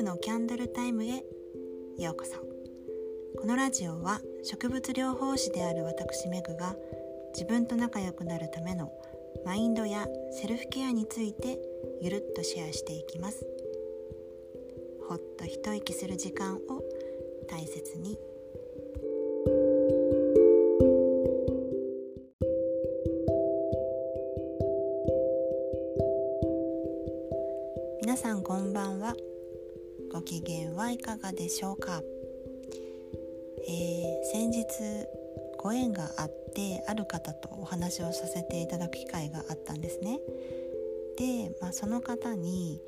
婦のキャンドルタイムへようこそ。このラジオは植物療法士である私メグが自分と仲良くなるためのマインドやセルフケアについてゆるっとシェアしていきます。ほっと一息する時間を大切にかがでしょうか、えー、先日ご縁があってある方とお話をさせていただく機会があったんですね。で、まあ、その方に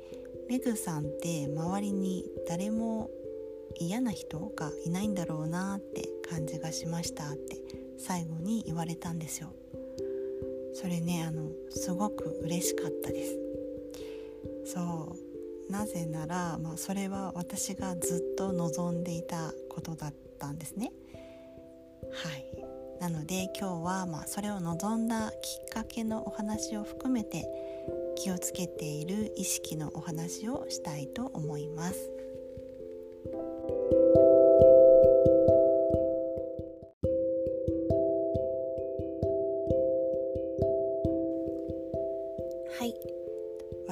メグさんって周りに誰も嫌な人がいないんだろうなって感じがしましたって最後に言われたんですよ。それねあのすごく嬉しかったです。そう。なぜなら、まあ、それは私がずっと望んでいたことだったんですね。はい。なので今日はまあそれを望んだきっかけのお話を含めて気をつけている意識のお話をしたいと思います。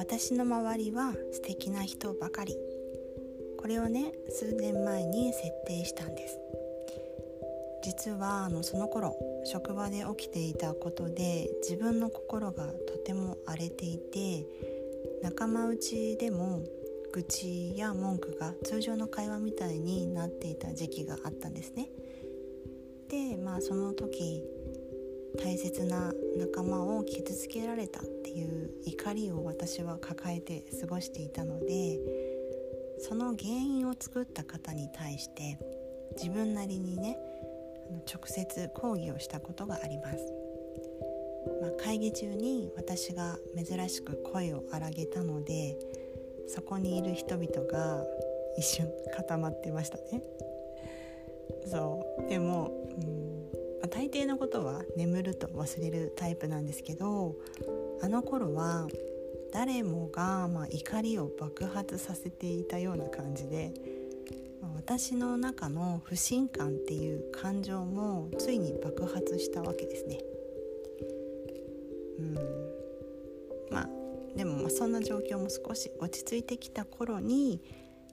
私の周りは素敵な人ばかり。これをね数年前に設定したんです。実はあのその頃職場で起きていたことで自分の心がとても荒れていて仲間内でも愚痴や文句が通常の会話みたいになっていた時期があったんですね。でまあその時大切な仲間を傷つけられたっていう怒りを私は抱えて過ごしていたのでその原因を作った方に対して自分なりにね直接抗議をしたことがあります、まあ、会議中に私が珍しく声を荒げたのでそこにいる人々が一瞬固まってましたね。そう。でも、うんまあ、大抵のことは眠ると忘れるタイプなんですけどあの頃は誰もが、まあ、怒りを爆発させていたような感じで、まあ、私の中の不信感っていう感情もついに爆発したわけですね。うんまあでもまそんな状況も少し落ち着いてきた頃に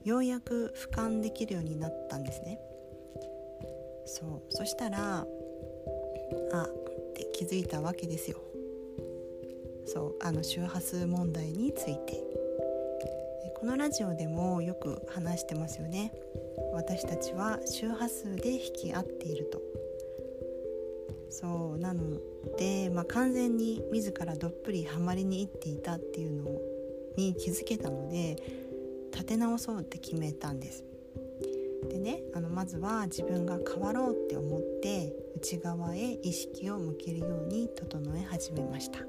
ようやく俯瞰できるようになったんですね。そうそしたらあって気づいたわけですよ。そうあの周波数問題について。このラジオでもよく話してますよね。私たちは周波数で引き合っていると。そうなので、まあ、完全に自らどっぷりハマりにいっていたっていうのに気づけたので立て直そうって決めたんです。でねあのまずは自分が変わろうって思って内側へ意識を向けるように整え始めました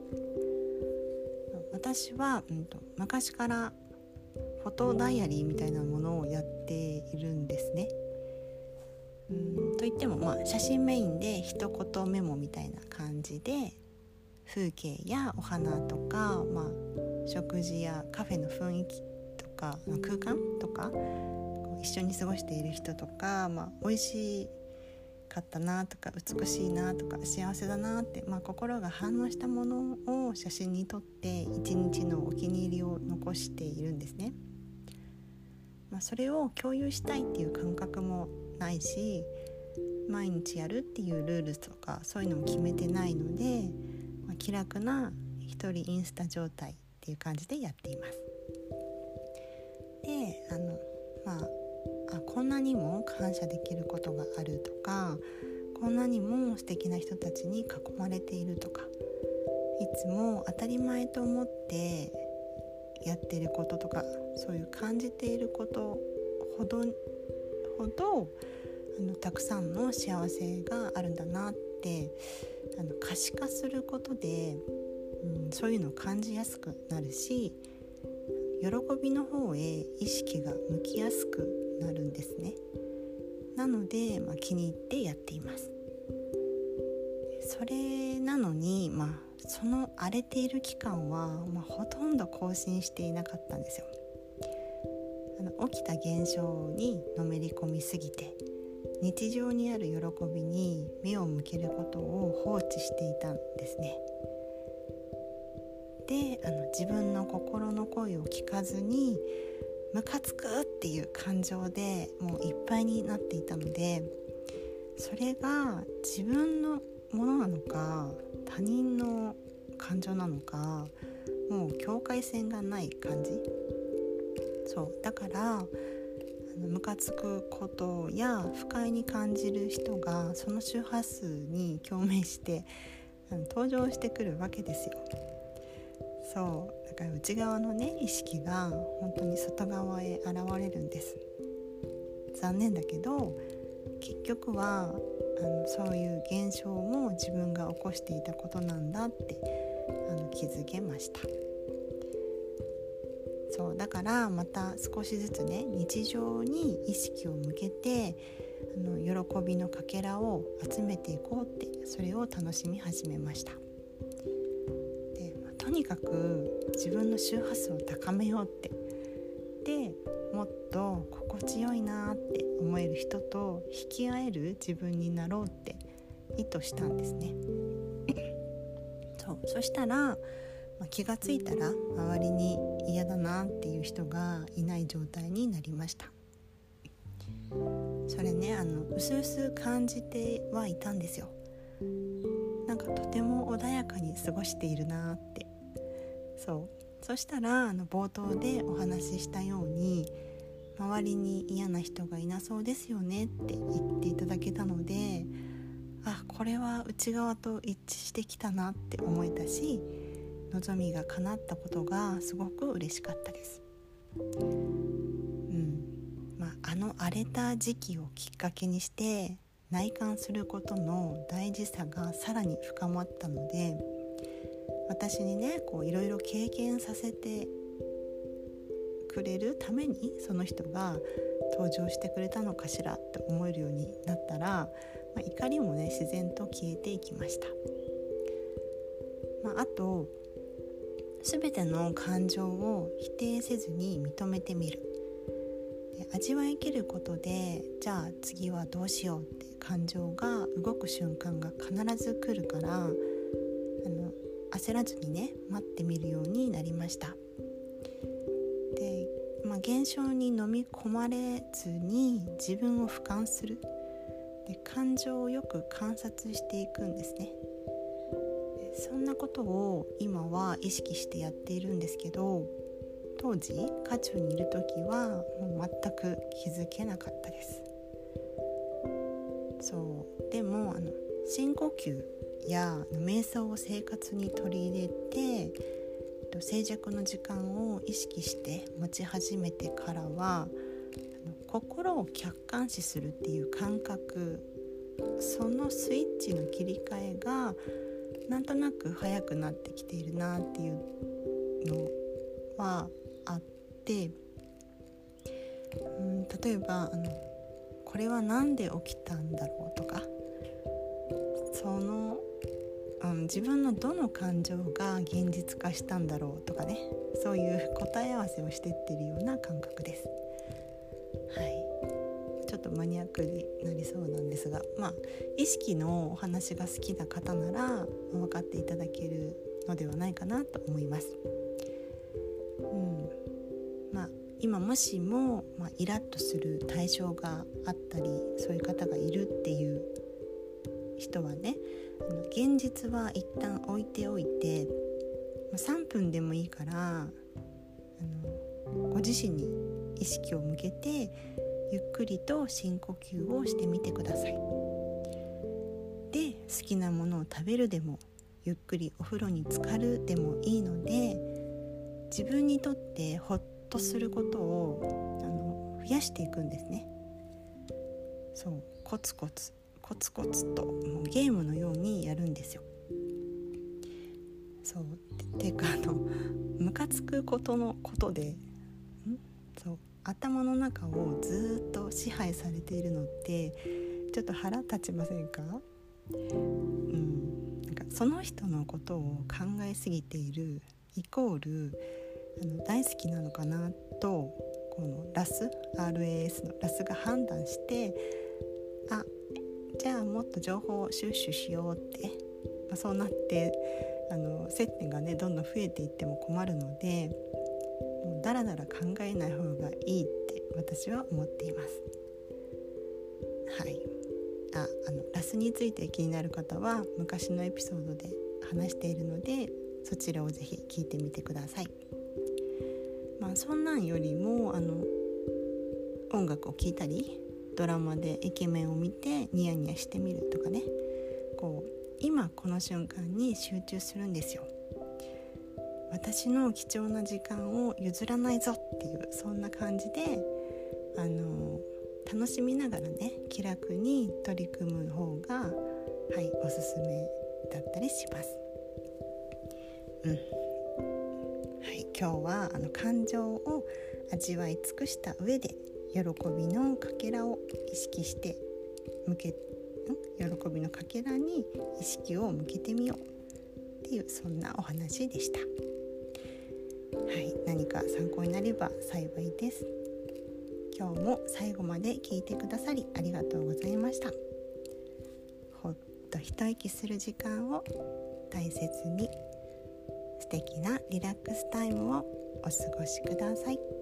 私は、うんと、昔からフォトダイアリーみたいなものをやっているんですね。うんといっても、まあ、写真メインで一言メモみたいな感じで風景やお花とか、まあ、食事やカフェの雰囲気とか空間とか一緒に過ごしている人とか、まあ、美味しかったなとか美しいなとか幸せだなって、まあ、心が反応したものを写真に撮って一日のお気に入りを残しているんですね。まあ、それを共有したいっていう感覚もないし毎日やるっていうルールとかそういうのも決めてないので、まあ、気楽な一人インスタ状態っていう感じでやっています。であのまあこんなにも感謝できることがあるとかこんなにも素敵な人たちに囲まれているとかいつも当たり前と思ってやってることとかそういう感じていることほどほどあのたくさんの幸せがあるんだなってあの可視化することで、うん、そういうのを感じやすくなるし喜びの方へ意識が向きやすくなるんですね。なので、まあ、気に入ってやっています。それなのに、まあ、その荒れている期間は、まあ、ほとんど更新していなかったんですよ。あの起きた現象にのめり込みすぎて日常にある喜びに目を向けることを放置していたんですね。であの自分の心の声を聞かずにムカつくっていう感情でもういっぱいになっていたのでそれが自分のものなのか他人の感情なのかもう境界線がない感じそうだからムカつくことや不快に感じる人がその周波数に共鳴して登場してくるわけですよ。そうだから内側のね意識が本当に外側へ現れるんです。残念だけど結局はあのそういう現象も自分が起こしていたことなんだってあの気づけました。そうだからまた少しずつね日常に意識を向けてあの喜びのかけらを集めていこうってそれを楽しみ始めました。とにかく自分の周波数を高めようって。でもっと心地よいなって思える人と引き合える自分になろうって意図したんですね。そう。そしたら、ま、気が付いたら周りに嫌だなっていう人がいない状態になりました。それねあの薄々感じてはいたんですよ。なんかとても穏やかに過ごしているなってそうそしたらあの冒頭でお話ししたように周りに嫌な人がいなそうですよねって言っていただけたのであこれは内側と一致してきたなって思えたし望みが叶ったことがすごく嬉しかったです。うんまあ、あの荒れた時期をきっかけにして内観することの大事さがさらに深まったので私にねこういろいろ経験させてくれるためにその人が登場してくれたのかしらって思えるようになったら、まあ、怒りもね自然と消えていきました。まあ、あと全ての感情を否定せずに認めてみる味わい切ることでじゃあ次はどうしようって感情が動く瞬間が必ず来るから焦らずにね待ってみるようになりました。で、まあ、現象に飲み込まれずに自分を俯瞰する。で感情をよく観察していくんですね。そんなことを今は意識してやっているんですけど当時渦中にいる時はもう全く気づけなかったです。そう。でもあの深呼吸や瞑想を生活に取り入れて静寂の時間を意識して持ち始めてからは心を客観視するっていう感覚そのスイッチの切り替えがなんとなく早くなってきているなっていうのはあってうん例えばあのこれは何で起きたんだろうとかそのん、自分のどの感情が現実化したんだろうとかねそういう答え合わせをしてってるような感覚です。はいちょっとマニアックになりそうなんですがまあ意識のお話が好きな方なら分かっていただけるのではないかなと思います。うんまあ、今もしも、まあ、イラッとする対象があったりそういう方がいるっていう人はね現実は一旦置いておいて3分でもいいからあのご自身に意識を向けてゆっくりと深呼吸をしてみてください。で好きなものを食べるでもゆっくりお風呂に浸かるでもいいので自分にとってホッとすることをあの増やしていくんですね。そうコツコツコツコツともうゲームのようにやるんですよ。そう。ていうかあのムカつくことのことでそう。頭の中をずっと支配されているのってちょっと腹立ちませんか？うん。なんかその人のことを考えすぎているイコールあの大好きなのかなとこのラス？RAS のラスが判断してあじゃあもっと情報を収集しようって、まあ、そうなってあの接点がねどんどん増えていっても困るのでもうだらだら考えない方がいいって私は思っています。はいああのラスについて気になる方は昔のエピソードで話しているのでそちらをぜひ聞いてみてください。まあ、そんなんよりもあの音楽を聴いたりドラマでイケメンを見てニヤニヤしてみるとかね。こう今この瞬間に集中するんですよ。私の貴重な時間を譲らないぞっていうそんな感じであの楽しみながらね気楽に取り組む方がはいおすすめだったりします。うん。はい、今日はあの感情を味わい尽くした上で喜びのかけらを意識して向け喜びのかけらに意識を向けてみようっていうそんなお話でした。はい何か参考になれば幸いです。今日も最後まで聞いてくださりありがとうございました。ほっと一息する時間を大切に素敵なリラックスタイムをお過ごしください。